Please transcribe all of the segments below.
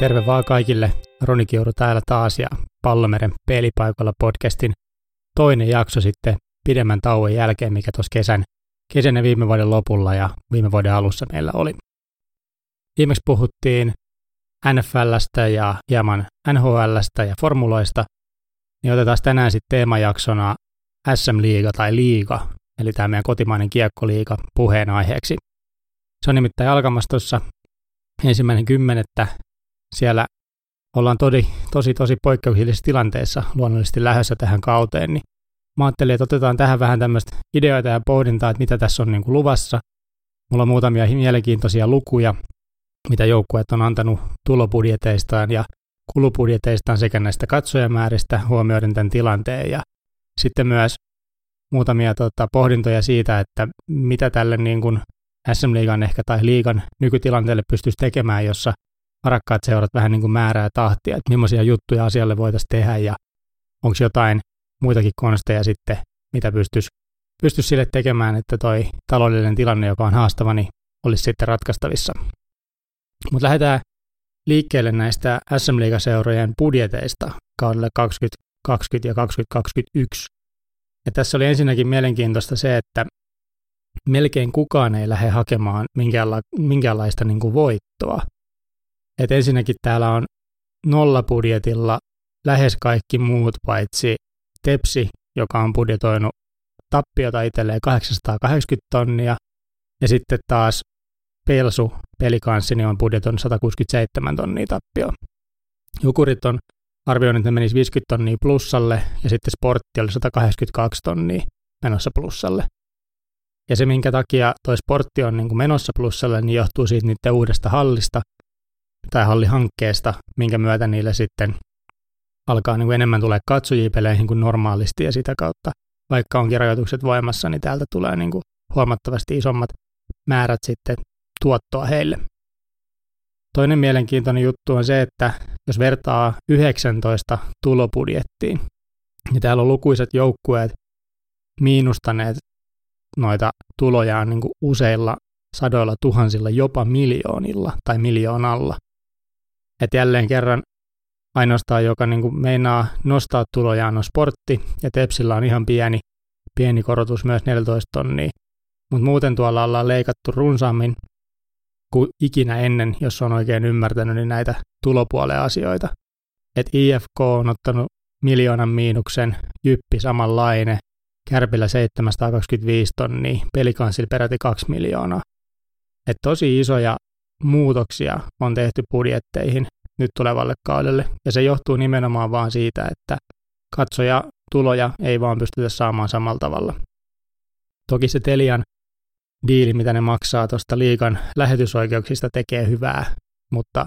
terve vaan kaikille. Roni Kiuru täällä taas ja Pallomeren pelipaikalla podcastin toinen jakso sitten pidemmän tauon jälkeen, mikä tuossa kesän, kesän ja viime vuoden lopulla ja viime vuoden alussa meillä oli. Viimeksi puhuttiin NFLstä ja hieman NHLstä ja formuloista, niin otetaan tänään sitten teemajaksona SM-liiga tai liiga, eli tämä meidän kotimainen kiekkoliiga puheenaiheeksi. Se on nimittäin alkamassa tuossa ensimmäinen kymmenettä. Siellä ollaan todi, tosi, tosi poikkeuksellisessa tilanteessa luonnollisesti lähdössä tähän kauteen, niin mä ajattelin, että otetaan tähän vähän tämmöistä ideoita ja pohdintaa, että mitä tässä on niin kuin luvassa. Mulla on muutamia mielenkiintoisia lukuja, mitä joukkueet on antanut tulobudjeteistaan ja kulubudjeteistaan sekä näistä katsojamääristä huomioiden tämän tilanteen ja sitten myös muutamia tota, pohdintoja siitä, että mitä tälle niin kuin SM-liigan ehkä tai liigan nykytilanteelle pystyisi tekemään, jossa varakkaat seurat vähän niin kuin määrää tahtia, että millaisia juttuja asialle voitaisiin tehdä ja onko jotain muitakin konsteja sitten, mitä pystyisi, pystyisi sille tekemään, että toi taloudellinen tilanne, joka on haastava, niin olisi sitten ratkaistavissa. Mutta lähdetään liikkeelle näistä SM-liigaseurojen budjeteista kaudelle 2020 ja 2021. Ja tässä oli ensinnäkin mielenkiintoista se, että melkein kukaan ei lähde hakemaan minkäänla- minkäänlaista niin kuin voittoa. Et ensinnäkin täällä on nollabudjetilla lähes kaikki muut paitsi Tepsi, joka on budjetoinut tappiota itselleen 880 tonnia, ja sitten taas Pelsu, pelikanssi, niin on budjetoinut 167 tonnia tappioa. Jukurit on arvioinut, että ne menisi 50 tonnia plussalle, ja sitten sportti oli 182 tonnia menossa plussalle. Ja se, minkä takia toi sportti on niin kuin menossa plussalle, niin johtuu siitä niiden uudesta hallista tai hallihankkeesta, minkä myötä niille sitten alkaa niin kuin enemmän tulee katsojia peleihin kuin normaalisti ja sitä kautta, vaikka onkin rajoitukset voimassa, niin täältä tulee niin kuin huomattavasti isommat määrät sitten tuottoa heille. Toinen mielenkiintoinen juttu on se, että jos vertaa 19 tulobudjettiin, niin täällä on lukuisat joukkueet miinustaneet noita tulojaan niin kuin useilla sadoilla tuhansilla, jopa miljoonilla tai miljoonalla. Et jälleen kerran ainoastaan, joka niin kuin meinaa nostaa tulojaan on sportti, ja Tepsillä on ihan pieni, pieni korotus myös 14 tonnia. Mutta muuten tuolla ollaan leikattu runsaammin kuin ikinä ennen, jos on oikein ymmärtänyt, niin näitä tulopuolen asioita. Et IFK on ottanut miljoonan miinuksen, Jyppi samanlainen, Kärpillä 725 tonnia, Pelikansilla peräti 2 miljoonaa. Et tosi isoja muutoksia on tehty budjetteihin nyt tulevalle kaudelle, ja se johtuu nimenomaan vaan siitä, että katsoja tuloja ei vaan pystytä saamaan samalla tavalla. Toki se Telian diili, mitä ne maksaa tuosta liikan lähetysoikeuksista, tekee hyvää, mutta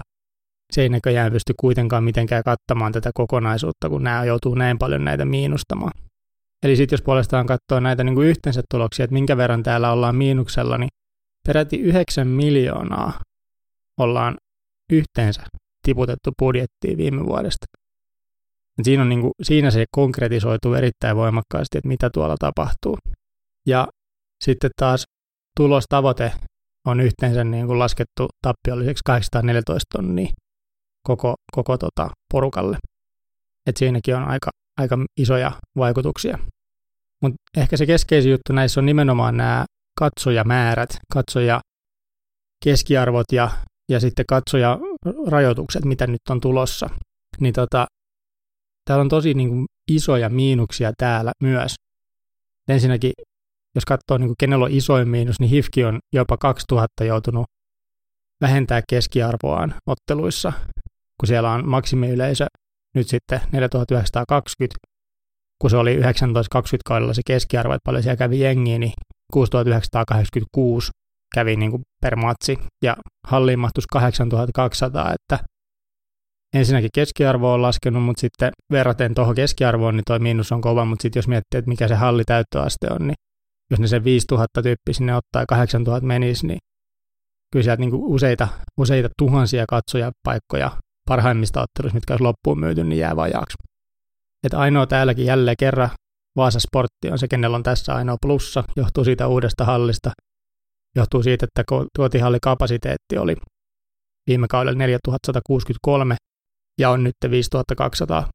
se ei näköjään pysty kuitenkaan mitenkään kattamaan tätä kokonaisuutta, kun nämä joutuu näin paljon näitä miinustamaan. Eli sitten jos puolestaan katsoo näitä niin kuin yhteensä tuloksia, että minkä verran täällä ollaan miinuksella, niin peräti 9 miljoonaa ollaan yhteensä tiputettu budjettiin viime vuodesta. Siinä, on niin kuin, siinä se konkretisoituu erittäin voimakkaasti, että mitä tuolla tapahtuu. Ja sitten taas tulostavoite on yhteensä niin kuin laskettu tappiolliseksi 814 tonnia koko, koko tota porukalle. Et siinäkin on aika, aika isoja vaikutuksia. Mutta ehkä se keskeisin juttu näissä on nimenomaan nämä katsojamäärät, katsoja keskiarvot ja, ja sitten katsoja rajoitukset, mitä nyt on tulossa. Niin tota, täällä on tosi niin kuin, isoja miinuksia täällä myös. Ensinnäkin, jos katsoo niin kuin, kenellä on isoin miinus, niin HIFKI on jopa 2000 joutunut vähentää keskiarvoaan otteluissa, kun siellä on maksimiyleisö nyt sitten 4920, kun se oli 1920 kaudella se keskiarvo, että paljon siellä kävi jengiä, niin 6986 kävi niin kuin per matsi ja halliin mahtuisi 8200, että ensinnäkin keskiarvo on laskenut, mutta sitten verraten tuohon keskiarvoon, niin tuo miinus on kova, mutta sitten jos miettii, että mikä se hallitäyttöaste on, niin jos ne sen 5000 tyyppi sinne ottaa ja 8000 menisi, niin kyllä sieltä niin useita, useita tuhansia katsojapaikkoja parhaimmista otteluista, mitkä olisi loppuun myyty, niin jää vajaaksi. Että ainoa täälläkin jälleen kerran Vaasa Sportti on se, kenellä on tässä ainoa plussa, johtuu siitä uudesta hallista, johtuu siitä, että kotihallikapasiteetti oli viime kaudella 4163 ja on nyt 5200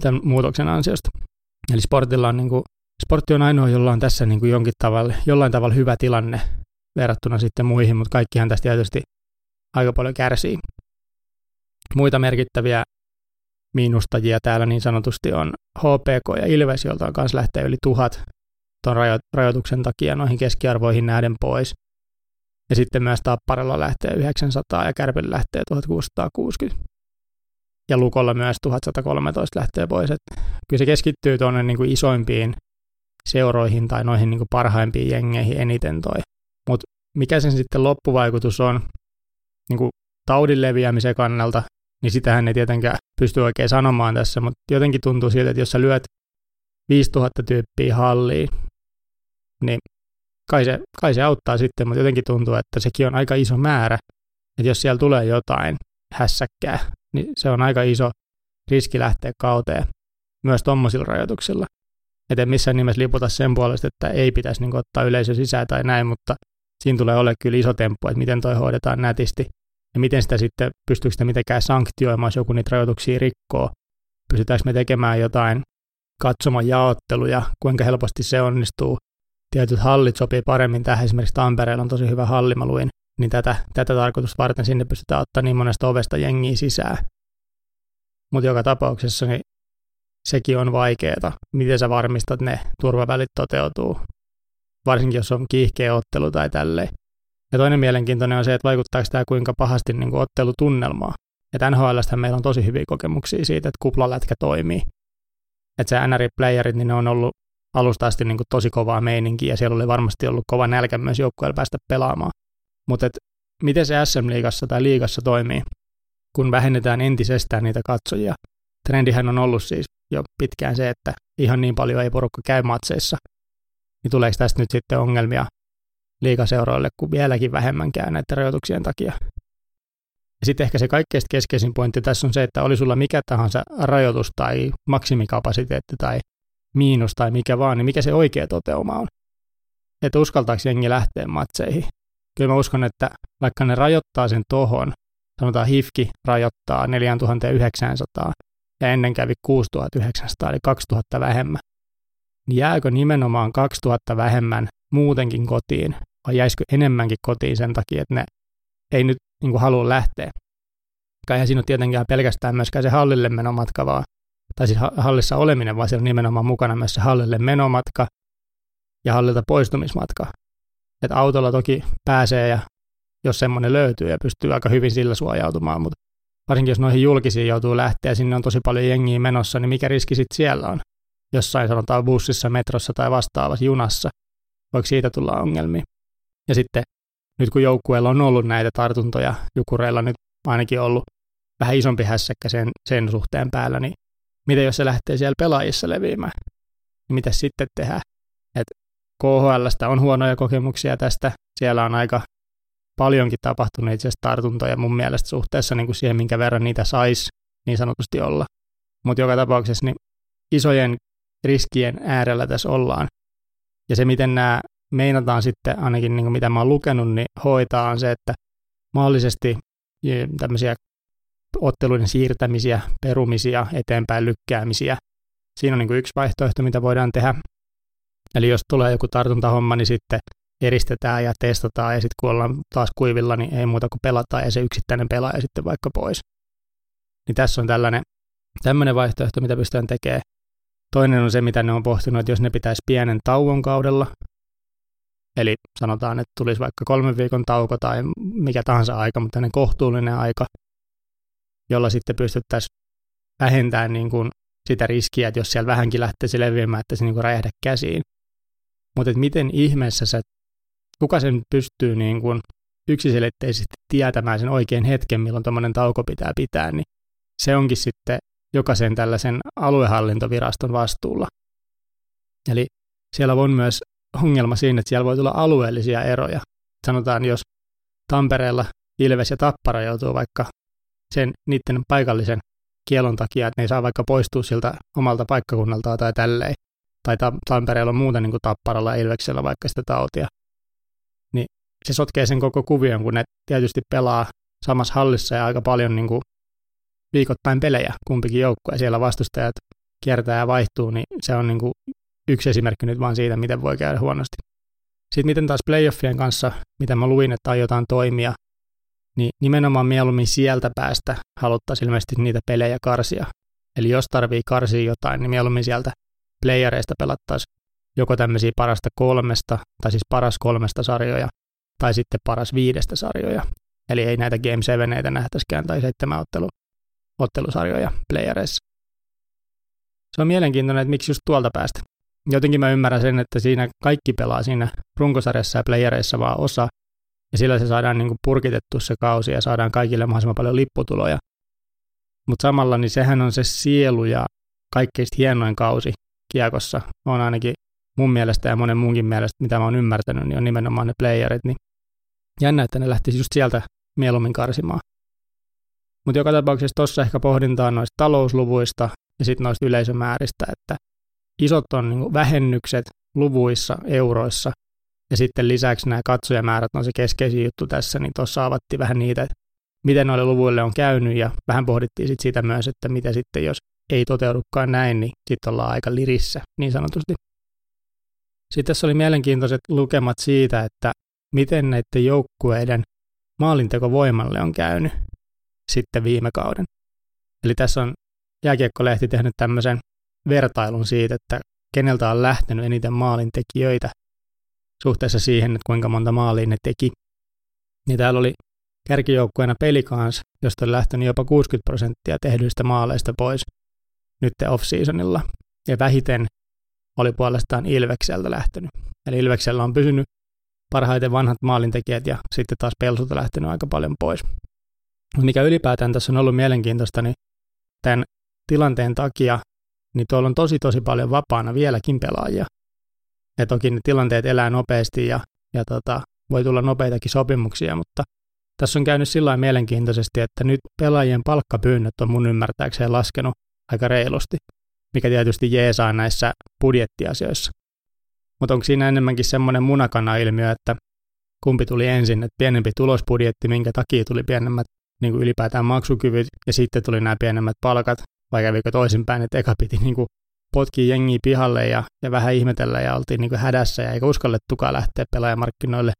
tämän muutoksen ansiosta. Eli sportilla on niin kuin, sportti on ainoa, jolla on tässä niin kuin jonkin tavalla, jollain tavalla hyvä tilanne verrattuna sitten muihin, mutta kaikkihan tästä tietysti aika paljon kärsii. Muita merkittäviä miinustajia täällä niin sanotusti on HPK ja Ilves, jolta on kanssa lähtee yli tuhat tuon rajo- rajoituksen takia noihin keskiarvoihin nähden pois. Ja sitten myös Tapparella lähtee 900 ja Kärpillä lähtee 1660. Ja Lukolla myös 1113 lähtee pois. Et kyllä se keskittyy tuonne niin kuin isoimpiin seuroihin tai noihin niin kuin parhaimpiin jengeihin eniten toi. Mutta mikä sen sitten loppuvaikutus on niin kuin taudin leviämisen kannalta, niin sitähän ei tietenkään pysty oikein sanomaan tässä, mutta jotenkin tuntuu siltä, että jos sä lyöt 5000 tyyppiä halliin, niin kai se, kai se auttaa sitten, mutta jotenkin tuntuu, että sekin on aika iso määrä, että jos siellä tulee jotain hässäkkää, niin se on aika iso riski lähteä kauteen myös tuommoisilla rajoituksilla. Että missään nimessä liputa sen puolesta, että ei pitäisi niin ottaa yleisö sisään tai näin, mutta siinä tulee olla kyllä iso temppu, että miten toi hoidetaan nätisti ja miten sitä sitten, pystyykö sitä mitenkään sanktioimaan, jos joku niitä rajoituksia rikkoo. Pystytäänkö me tekemään jotain katsoman jaotteluja, kuinka helposti se onnistuu. Tietyt hallit sopii paremmin tähän, esimerkiksi Tampereella on tosi hyvä halli, mä luin, niin tätä, tätä tarkoitusta varten sinne pystytään ottaa niin monesta ovesta jengiä sisään. Mutta joka tapauksessa niin sekin on vaikeaa, miten sä varmistat ne turvavälit toteutuu, varsinkin jos on kiihkeä ottelu tai tälleen. Ja toinen mielenkiintoinen on se, että vaikuttaako tämä kuinka pahasti niin kuin ottelutunnelmaa. Ja NHL meillä on tosi hyviä kokemuksia siitä, että kuplalätkä toimii. Että se NR-playerit, niin ne on ollut alusta asti niin kuin tosi kovaa meininkiä ja siellä oli varmasti ollut kova nälkä myös joukkueella päästä pelaamaan. Mutta miten se SM-liigassa tai liigassa toimii, kun vähennetään entisestään niitä katsojia? Trendihän on ollut siis jo pitkään se, että ihan niin paljon ei porukka käy matseissa. Niin tuleeko tästä nyt sitten ongelmia liikaseuroille, kun vieläkin vähemmän käy näiden rajoituksien takia? Ja sitten ehkä se kaikkein keskeisin pointti tässä on se, että oli sulla mikä tahansa rajoitus tai maksimikapasiteetti tai miinus tai mikä vaan, niin mikä se oikea toteuma on. Että uskaltaako jengi lähteä matseihin. Kyllä mä uskon, että vaikka ne rajoittaa sen tohon, sanotaan HIFKI rajoittaa 4900 ja ennen kävi 6900 eli 2000 vähemmän, niin jääkö nimenomaan 2000 vähemmän muutenkin kotiin vai jäisikö enemmänkin kotiin sen takia, että ne ei nyt niin kuin halua lähteä. Eihän siinä ole tietenkään pelkästään myöskään se hallille menomatka, vaan, tai siis hallissa oleminen, vaan siellä on nimenomaan mukana myös se hallille menomatka ja hallilta poistumismatka. Että autolla toki pääsee ja jos semmoinen löytyy ja pystyy aika hyvin sillä suojautumaan, mutta varsinkin jos noihin julkisiin joutuu lähteä, sinne on tosi paljon jengiä menossa, niin mikä riski sitten siellä on? Jossain sanotaan bussissa, metrossa tai vastaavassa junassa. Voiko siitä tulla ongelmia? Ja sitten nyt kun joukkueella on ollut näitä tartuntoja, Jukureilla nyt ainakin ollut vähän isompi hässäkkä sen, sen suhteen päällä, niin mitä jos se lähtee siellä pelaajissa leviämään? Niin mitä sitten tehdään? Et KHLstä on huonoja kokemuksia tästä. Siellä on aika paljonkin tapahtunut itse asiassa tartuntoja mun mielestä suhteessa niin kuin siihen, minkä verran niitä saisi niin sanotusti olla. Mutta joka tapauksessa niin isojen riskien äärellä tässä ollaan. Ja se, miten nämä meinataan sitten, ainakin niin kuin mitä mä oon lukenut, niin hoitaa on se, että mahdollisesti tämmöisiä otteluiden siirtämisiä, perumisia, eteenpäin lykkäämisiä. Siinä on niin kuin yksi vaihtoehto, mitä voidaan tehdä. Eli jos tulee joku tartuntahomma, niin sitten eristetään ja testataan, ja sitten kun ollaan taas kuivilla, niin ei muuta kuin pelataan, ja se yksittäinen pelaaja sitten vaikka pois. Niin tässä on tällainen, tämmöinen vaihtoehto, mitä pystytään tekemään. Toinen on se, mitä ne on pohtinut, että jos ne pitäisi pienen tauon kaudella, eli sanotaan, että tulisi vaikka kolmen viikon tauko tai mikä tahansa aika, mutta ne kohtuullinen aika, jolla sitten pystyttäisiin vähentämään niin kuin sitä riskiä, että jos siellä vähänkin lähtee leviämään, että se niin kuin räjähdä käsiin. Mutta miten ihmeessä sä kuka sen pystyy niin kuin yksiselitteisesti tietämään sen oikein hetken, milloin tuommoinen tauko pitää pitää, niin se onkin sitten jokaisen tällaisen aluehallintoviraston vastuulla. Eli siellä on myös ongelma siinä, että siellä voi tulla alueellisia eroja. Sanotaan, jos Tampereella Ilves ja Tappara joutuu vaikka sen niiden paikallisen kielon takia, että ne ei saa vaikka poistua siltä omalta paikkakunnaltaan tai tälleen. Tai Tampereella on muuten niin kuin Tapparalla Ilveksellä vaikka sitä tautia se sotkee sen koko kuvion, kun ne tietysti pelaa samassa hallissa ja aika paljon niin kuin viikoittain pelejä kumpikin joukkue siellä vastustajat kiertää ja vaihtuu, niin se on niin kuin yksi esimerkki nyt vaan siitä, miten voi käydä huonosti. Sitten miten taas playoffien kanssa, mitä mä luin, että aiotaan toimia, niin nimenomaan mieluummin sieltä päästä haluttaisiin ilmeisesti niitä pelejä karsia. Eli jos tarvii karsia jotain, niin mieluummin sieltä playereista pelattaisiin joko tämmöisiä parasta kolmesta, tai siis paras kolmesta sarjoja, tai sitten paras viidestä sarjoja. Eli ei näitä Game 7 nähtäisikään tai seitsemän ottelu, ottelusarjoja playereissa. Se on mielenkiintoinen, että miksi just tuolta päästä. Jotenkin mä ymmärrän sen, että siinä kaikki pelaa siinä runkosarjassa ja playereissa vaan osa, ja sillä se saadaan niin kuin purkitettu se kausi ja saadaan kaikille mahdollisimman paljon lipputuloja. Mutta samalla niin sehän on se sielu ja kaikkein hienoin kausi kiekossa. On ainakin mun mielestä ja monen muunkin mielestä, mitä mä oon ymmärtänyt, niin on nimenomaan ne playerit. Niin jännä, että ne lähtisi just sieltä mieluummin karsimaan. Mutta joka tapauksessa tuossa ehkä pohdintaan noista talousluvuista ja sitten noista yleisömääristä, että isot on niin vähennykset luvuissa, euroissa, ja sitten lisäksi nämä katsojamäärät on se keskeisin juttu tässä, niin tuossa avattiin vähän niitä, että miten noille luvuille on käynyt, ja vähän pohdittiin sitten sitä myös, että mitä sitten, jos ei toteudukaan näin, niin sitten ollaan aika lirissä, niin sanotusti. Sitten tässä oli mielenkiintoiset lukemat siitä, että miten näiden joukkueiden maalintekovoimalle on käynyt sitten viime kauden. Eli tässä on Jääkiekko-lehti tehnyt tämmöisen vertailun siitä, että keneltä on lähtenyt eniten maalintekijöitä suhteessa siihen, että kuinka monta maalia ne teki. Niin täällä oli kärkijoukkueena Pelikans, josta on lähtenyt jopa 60 prosenttia tehdyistä maaleista pois nyt off-seasonilla. Ja vähiten oli puolestaan Ilvekseltä lähtenyt. Eli Ilveksellä on pysynyt parhaiten vanhat maalintekijät ja sitten taas Pelsulta lähtenyt aika paljon pois. Mikä ylipäätään tässä on ollut mielenkiintoista, niin tämän tilanteen takia niin tuolla on tosi tosi paljon vapaana vieläkin pelaajia. Ja toki ne tilanteet elää nopeasti ja, ja tota, voi tulla nopeitakin sopimuksia, mutta tässä on käynyt sillä mielenkiintoisesti, että nyt pelaajien palkkapyynnöt on mun ymmärtääkseen laskenut aika reilusti, mikä tietysti jeesaa näissä budjettiasioissa. Mutta onko siinä enemmänkin semmoinen munakana-ilmiö, että kumpi tuli ensin, että pienempi tulosbudjetti, minkä takia tuli pienemmät niin kuin ylipäätään maksukyvyt, ja sitten tuli nämä pienemmät palkat, vai kävikö toisinpäin, että eka piti niin kuin potkia jengiä pihalle ja, ja vähän ihmetellä ja oltiin niin kuin hädässä ja eikä uskallettukaan lähteä pelaajamarkkinoille,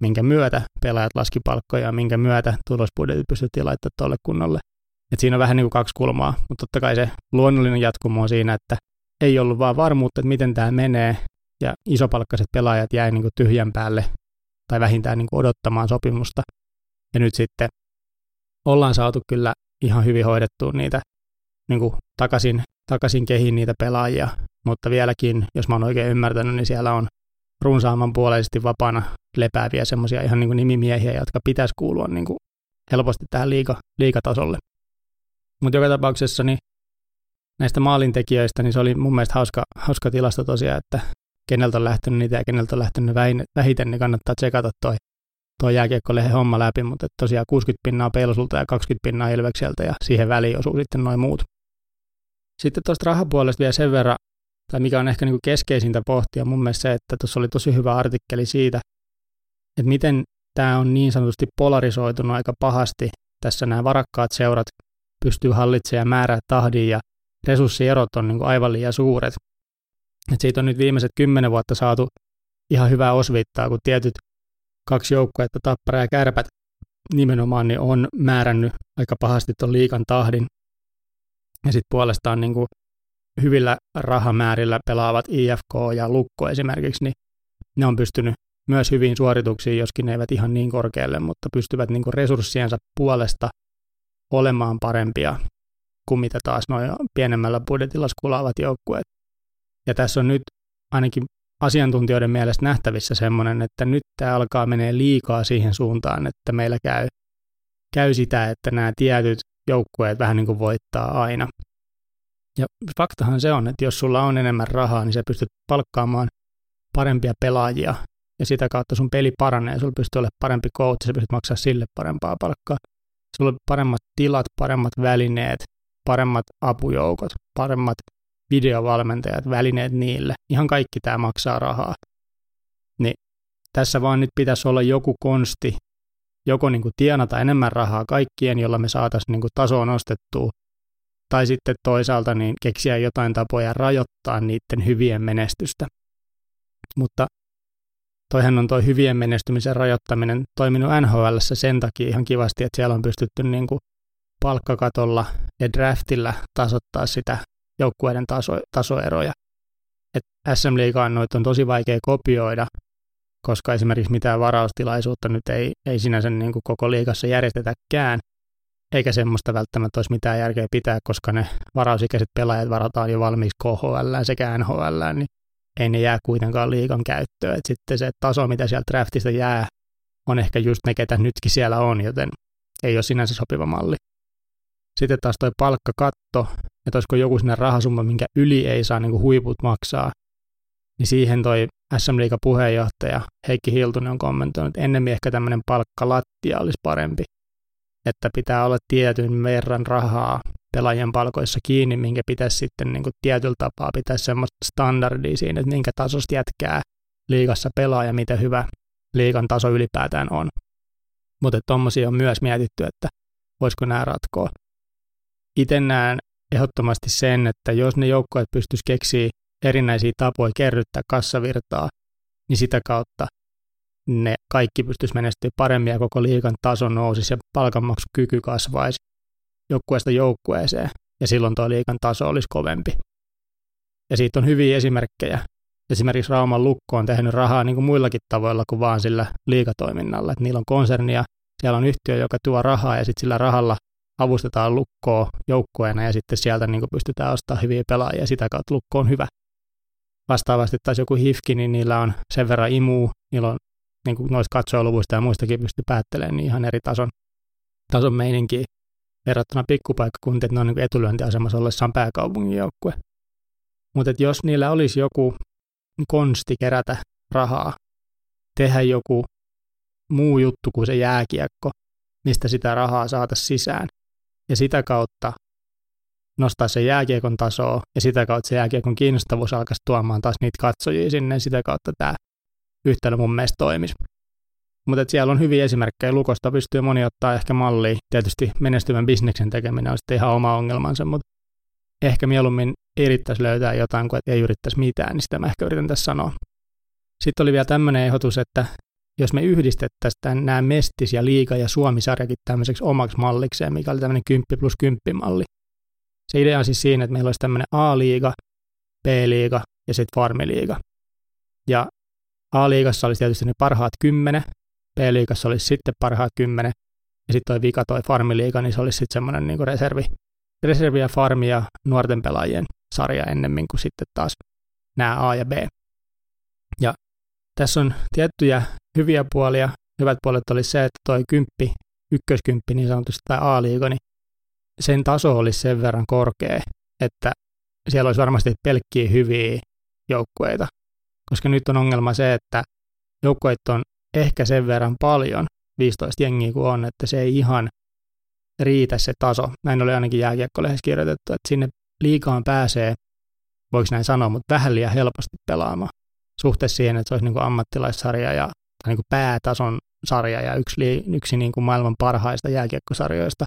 minkä myötä pelaajat laski palkkoja ja minkä myötä tulosbudjetit pystyttiin laittamaan tuolle kunnolle. Et siinä on vähän niin kuin kaksi kulmaa, mutta totta kai se luonnollinen jatkumo on siinä, että ei ollut vaan varmuutta, että miten tämä menee, ja isopalkkaiset pelaajat jäi niin kuin tyhjän päälle tai vähintään niin kuin odottamaan sopimusta. Ja nyt sitten ollaan saatu kyllä ihan hyvin hoidettua niitä niin kuin takaisin, takaisin kehiin niitä pelaajia, mutta vieläkin, jos mä oon oikein ymmärtänyt, niin siellä on runsaaman puoleisesti vapaana lepääviä semmoisia ihan niin kuin nimimiehiä, jotka pitäisi kuulua niin kuin helposti tähän liika, liikatasolle. Mutta joka tapauksessa niin näistä maalintekijöistä, niin se oli mun mielestä hauska, hauska tilasto tosiaan, että keneltä on lähtenyt niitä ja keneltä on lähtenyt vähiten, niin kannattaa tsekata toi, toi jääkiekkolehen homma läpi, mutta tosiaan 60 pinnaa Pelsulta ja 20 pinnaa Ilvekseltä ja siihen väliin osuu sitten noin muut. Sitten tuosta rahapuolesta vielä sen verran, tai mikä on ehkä niin kuin keskeisintä pohtia mun mielestä se, että tuossa oli tosi hyvä artikkeli siitä, että miten tämä on niin sanotusti polarisoitunut aika pahasti. Tässä nämä varakkaat seurat pystyy hallitsemaan määrää tahdin ja resurssierot on niin kuin aivan liian suuret. Et siitä on nyt viimeiset kymmenen vuotta saatu ihan hyvää osvittaa, kun tietyt kaksi joukkuetta, Tappara ja Kärpät, nimenomaan niin on määrännyt aika pahasti tuon liikan tahdin. Ja sitten puolestaan niin kuin hyvillä rahamäärillä pelaavat IFK ja Lukko esimerkiksi, niin ne on pystynyt myös hyviin suorituksiin, joskin ne eivät ihan niin korkealle, mutta pystyvät niin kuin resurssiensa puolesta olemaan parempia kuin mitä taas noin pienemmällä budjetilla skulaavat joukkueet. Ja tässä on nyt ainakin asiantuntijoiden mielestä nähtävissä semmoinen, että nyt tämä alkaa menee liikaa siihen suuntaan, että meillä käy, käy sitä, että nämä tietyt joukkueet vähän niin kuin voittaa aina. Ja faktahan se on, että jos sulla on enemmän rahaa, niin sä pystyt palkkaamaan parempia pelaajia ja sitä kautta sun peli paranee, sulla pystyy olemaan parempi coach, sä pystyt maksaa sille parempaa palkkaa. Sulla on paremmat tilat, paremmat välineet, paremmat apujoukot, paremmat videovalmentajat, välineet niille. Ihan kaikki tämä maksaa rahaa. Niin tässä vaan nyt pitäisi olla joku konsti, joko niin kuin tienata enemmän rahaa kaikkien, jolla me saataisiin niin kuin tasoa nostettua, tai sitten toisaalta niin keksiä jotain tapoja rajoittaa niiden hyvien menestystä. Mutta toihan on toi hyvien menestymisen rajoittaminen toiminut NHL sen takia ihan kivasti, että siellä on pystytty niin kuin palkkakatolla ja draftilla tasoittaa sitä joukkueiden taso, tasoeroja. Et SM Liigaan noita on tosi vaikea kopioida, koska esimerkiksi mitään varaustilaisuutta nyt ei, ei sinänsä niin kuin koko liigassa järjestetäkään, eikä semmoista välttämättä olisi mitään järkeä pitää, koska ne varausikäiset pelaajat varataan jo valmiiksi KHL sekä NHL, niin ei ne jää kuitenkaan liikan käyttöön. Et sitten se taso, mitä sieltä draftista jää, on ehkä just ne, ketä nytkin siellä on, joten ei ole sinänsä sopiva malli. Sitten taas toi palkkakatto, että olisiko joku sinne rahasumma, minkä yli ei saa niin huiput maksaa, niin siihen toi SM Liiga puheenjohtaja Heikki Hiltunen on kommentoinut, että ennemmin ehkä tämmöinen palkkalattia olisi parempi, että pitää olla tietyn verran rahaa pelaajien palkoissa kiinni, minkä pitäisi sitten niin kuin tietyllä tapaa pitää semmoista standardia siinä, että minkä tasosta jätkää liigassa pelaa ja miten hyvä liigan taso ylipäätään on. Mutta tuommoisia on myös mietitty, että voisiko nämä ratkoa. Itse näen ehdottomasti sen, että jos ne joukkueet pystyisivät keksiä erinäisiä tapoja kerryttää kassavirtaa, niin sitä kautta ne kaikki pystyisi menestymään paremmin ja koko liikan taso nousisi ja palkanmaksukyky kasvaisi joukkueesta joukkueeseen ja silloin tuo liikan taso olisi kovempi. Ja siitä on hyviä esimerkkejä. Esimerkiksi Rauman Lukko on tehnyt rahaa niin kuin muillakin tavoilla kuin vaan sillä liikatoiminnalla. Että niillä on konsernia, siellä on yhtiö, joka tuo rahaa ja sitten sillä rahalla avustetaan Lukkoa joukkueena ja sitten sieltä niin kuin pystytään ostamaan hyviä pelaajia ja sitä kautta Lukko on hyvä. Vastaavasti taas joku Hifki, niin niillä on sen verran imu, niillä on niin kuin noista katsojaluvuista ja muistakin pysty päättelemään niin ihan eri tason, tason meininkiä verrattuna pikkupaikkakuntiin, että ne on niin etulyöntiasemassa ollessaan pääkaupungin joukkue. Mutta jos niillä olisi joku konsti kerätä rahaa, tehdä joku muu juttu kuin se jääkiekko, mistä sitä rahaa saataisiin sisään, ja sitä kautta nostaa se jääkiekon tasoa, ja sitä kautta se jääkiekon kiinnostavuus alkaisi tuomaan taas niitä katsojia sinne, ja sitä kautta tämä yhtälö mun mielestä toimisi. Mutta siellä on hyviä esimerkkejä. Lukosta pystyy moni ottaa ehkä mallia. Tietysti menestyvän bisneksen tekeminen on sitten ihan oma ongelmansa, mutta ehkä mieluummin yrittäisi löytää jotain kuin ei yrittäisi mitään, niin sitä mä ehkä yritän tässä sanoa. Sitten oli vielä tämmöinen ehdotus, että jos me yhdistettäisiin nämä Mestis ja Liiga ja Suomi-sarjakin tämmöiseksi omaksi mallikseen, mikä oli tämmöinen 10 plus 10 malli. Se idea on siis siinä, että meillä olisi tämmöinen A-liiga, B-liiga ja sitten Farmiliiga. Ja A-liigassa olisi tietysti ne parhaat kymmenen, B-liigassa olisi sitten parhaat kymmenen, ja sitten toi vika, toi farmiliiga, niin se olisi sitten semmoinen niin reservi, reservi ja farmi ja nuorten pelaajien sarja ennemmin kuin sitten taas nämä A ja B. Ja tässä on tiettyjä hyviä puolia. Hyvät puolet oli se, että toi kymppi, ykköskymppi niin sanotusti tai A-liiga, niin sen taso olisi sen verran korkea, että siellä olisi varmasti pelkkiä hyviä joukkueita. Koska nyt on ongelma se, että joukkueet on ehkä sen verran paljon, 15 jengiä kuin on, että se ei ihan riitä se taso. Näin oli ainakin jääkiekkolehdessä kirjoitettu, että sinne liikaan pääsee, voiko näin sanoa, mutta vähän liian helposti pelaamaan. Suhteessa siihen, että se olisi niin kuin ammattilaissarja ja tai niin kuin päätason sarja ja yksi, yksi niin kuin maailman parhaista jääkiekkosarjoista,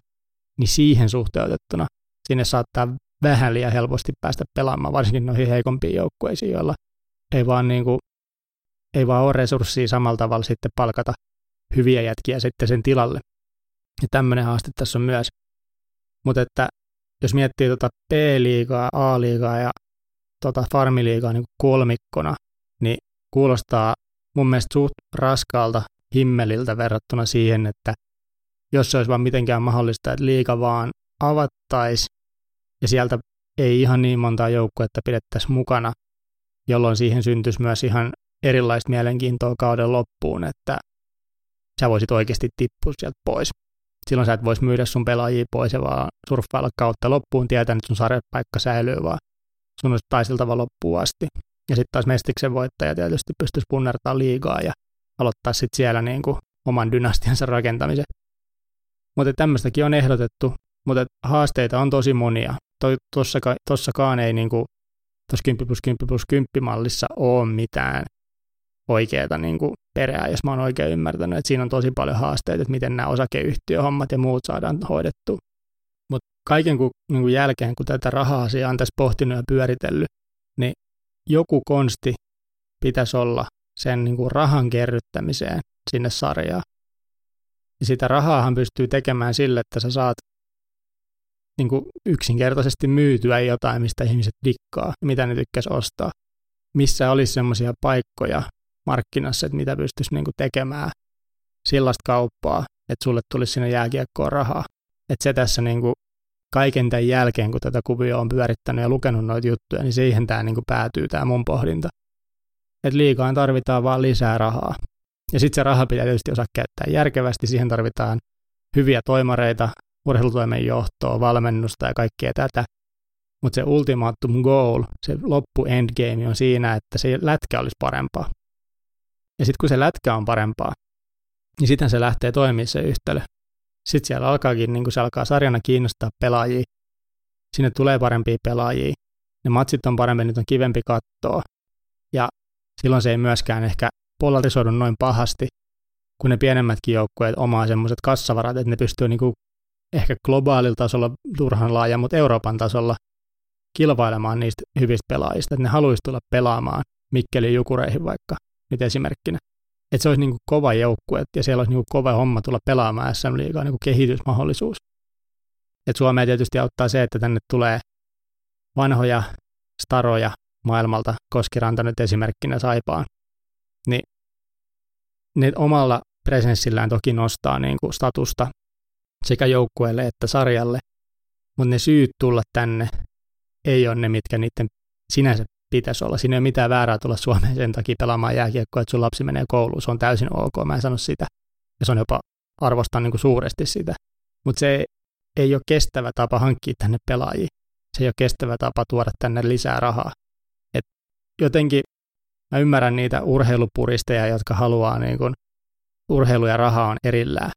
niin siihen suhteutettuna sinne saattaa vähän liian helposti päästä pelaamaan, varsinkin noihin heikompiin joukkueisiin, joilla ei vaan niin kuin ei vaan ole resurssia samalla tavalla sitten palkata hyviä jätkiä sitten sen tilalle. Ja tämmöinen haaste tässä on myös. Mutta että jos miettii tuota B-liigaa, A-liigaa ja tuota farmiliigaa niin kolmikkona, niin kuulostaa mun mielestä suht raskaalta himmeliltä verrattuna siihen, että jos se olisi vaan mitenkään mahdollista, että liiga vaan avattaisi ja sieltä ei ihan niin montaa joukkuetta pidettäisi mukana, jolloin siihen syntyisi myös ihan erilaista mielenkiintoa kauden loppuun, että sä voisit oikeasti tippua sieltä pois. Silloin sä et voisi myydä sun pelaajia pois ja vaan surffailla kautta loppuun tietää, että sun sarjapaikka säilyy, vaan sun olisi taisteltava loppuun asti. Ja sitten taas Mestiksen voittaja tietysti pystyisi punnertaa liigaa ja aloittaa sitten siellä niin kuin oman dynastiansa rakentamisen. Mutta tämmöistäkin on ehdotettu, mutta haasteita on tosi monia. Tossakaan ei niin kuin, tuossa 10 plus 10 plus 10 mallissa ole mitään oikeaa niin kuin perää, jos mä oon oikein ymmärtänyt, että siinä on tosi paljon haasteita, että miten nämä osakeyhtiöhommat ja muut saadaan hoidettua. Mutta kaiken kun, niin jälkeen, kun tätä raha-asiaa on tässä pohtinut ja pyöritellyt, niin joku konsti pitäisi olla sen niin rahan kerryttämiseen sinne sarjaan. Ja sitä rahaahan pystyy tekemään sille, että sä saat niin kuin yksinkertaisesti myytyä jotain, mistä ihmiset dikkaa, mitä ne tykkäisi ostaa. Missä olisi semmoisia paikkoja markkinassa, että mitä pystyisi niin kuin tekemään sellaista kauppaa, että sulle tulisi sinne jääkiekkoon rahaa. Että se tässä niin kuin kaiken tämän jälkeen, kun tätä kuvioa on pyörittänyt ja lukenut noita juttuja, niin siihen tämä niin kuin päätyy tämä mun pohdinta. Että liikaan tarvitaan vaan lisää rahaa. Ja sitten se raha pitää tietysti osaa käyttää järkevästi, siihen tarvitaan hyviä toimareita, urheilutoimen johtoa, valmennusta ja kaikkea tätä. Mutta se ultimatum goal, se loppu endgame on siinä, että se lätkä olisi parempaa. Ja sitten kun se lätkä on parempaa, niin sitten se lähtee toimimaan se yhtälö. Sitten siellä alkaakin, niin kun se alkaa sarjana kiinnostaa pelaajia, sinne tulee parempia pelaajia, ne matsit on parempi, nyt on kivempi kattoa, ja silloin se ei myöskään ehkä polarisoidu noin pahasti, kun ne pienemmätkin joukkueet omaa semmoiset kassavarat, että ne pystyy niin kuin ehkä globaalilla tasolla turhan laaja, mutta Euroopan tasolla kilpailemaan niistä hyvistä pelaajista, että ne haluaisi tulla pelaamaan Mikkelin jukureihin vaikka, nyt esimerkkinä. Että se olisi niin kuin kova joukkue ja siellä olisi niin kuin kova homma tulla pelaamaan SM Liigaa niin kuin kehitysmahdollisuus. Et Suomea tietysti auttaa se, että tänne tulee vanhoja staroja maailmalta, Koskiranta nyt esimerkkinä Saipaan, niin ne omalla presenssillään toki nostaa niin kuin statusta sekä joukkueelle että sarjalle, mutta ne syyt tulla tänne ei ole ne, mitkä niiden sinänsä pitäisi olla. Siinä ei ole mitään väärää tulla Suomeen sen takia pelaamaan jääkiekkoa, että sun lapsi menee kouluun. Se on täysin ok, mä en sano sitä. Ja se on jopa, arvostan niin kuin suuresti sitä. Mutta se ei ole kestävä tapa hankkia tänne pelaajia. Se ei ole kestävä tapa tuoda tänne lisää rahaa. Et jotenkin mä ymmärrän niitä urheilupuristeja, jotka haluaa niin kuin, urheilu ja raha on erillään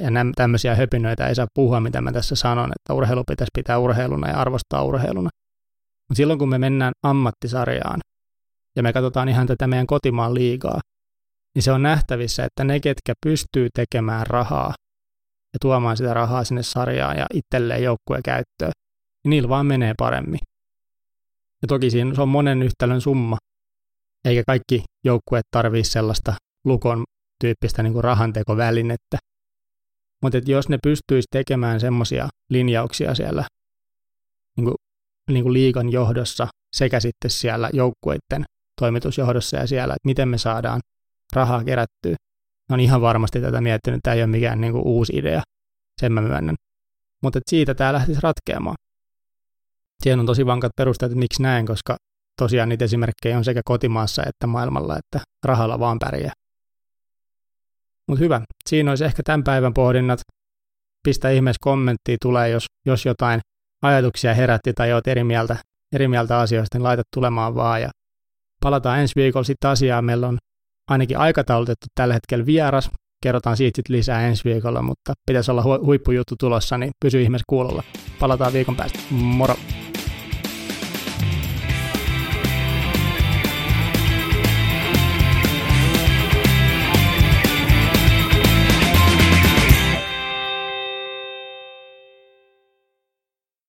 ja nämä, tämmöisiä höpinöitä ei saa puhua, mitä mä tässä sanon, että urheilu pitäisi pitää urheiluna ja arvostaa urheiluna. Mutta silloin kun me mennään ammattisarjaan ja me katsotaan ihan tätä meidän kotimaan liigaa, niin se on nähtävissä, että ne, ketkä pystyy tekemään rahaa ja tuomaan sitä rahaa sinne sarjaan ja itselleen joukkueen käyttöön, niin niillä vaan menee paremmin. Ja toki siinä se on monen yhtälön summa, eikä kaikki joukkueet tarvitse sellaista lukon tyyppistä niin kuin rahantekovälinettä, mutta jos ne pystyisi tekemään semmoisia linjauksia siellä niin kuin, niin kuin liikan johdossa sekä sitten siellä joukkueiden toimitusjohdossa ja siellä, että miten me saadaan rahaa kerättyä. Ne on ihan varmasti tätä miettinyt, tämä ei ole mikään niin kuin uusi idea, sen mä myönnän. Mutta siitä tämä lähtisi ratkeamaan. Siihen on tosi vankat perusteet, että miksi näin, koska tosiaan niitä esimerkkejä on sekä kotimaassa että maailmalla, että rahalla vaan pärjää. Mutta hyvä, siinä olisi ehkä tämän päivän pohdinnat. Pistä ihmeessä kommenttia tulee, jos, jos jotain ajatuksia herätti tai olet eri mieltä, eri mieltä asioista, niin laita tulemaan vaan. Ja palataan ensi viikolla sitten asiaan. Meillä on ainakin aikataulutettu tällä hetkellä vieras. Kerrotaan siitä sitten lisää ensi viikolla, mutta pitäisi olla hu- huippujuttu tulossa, niin pysy ihmeessä kuulolla. Palataan viikon päästä. Moro!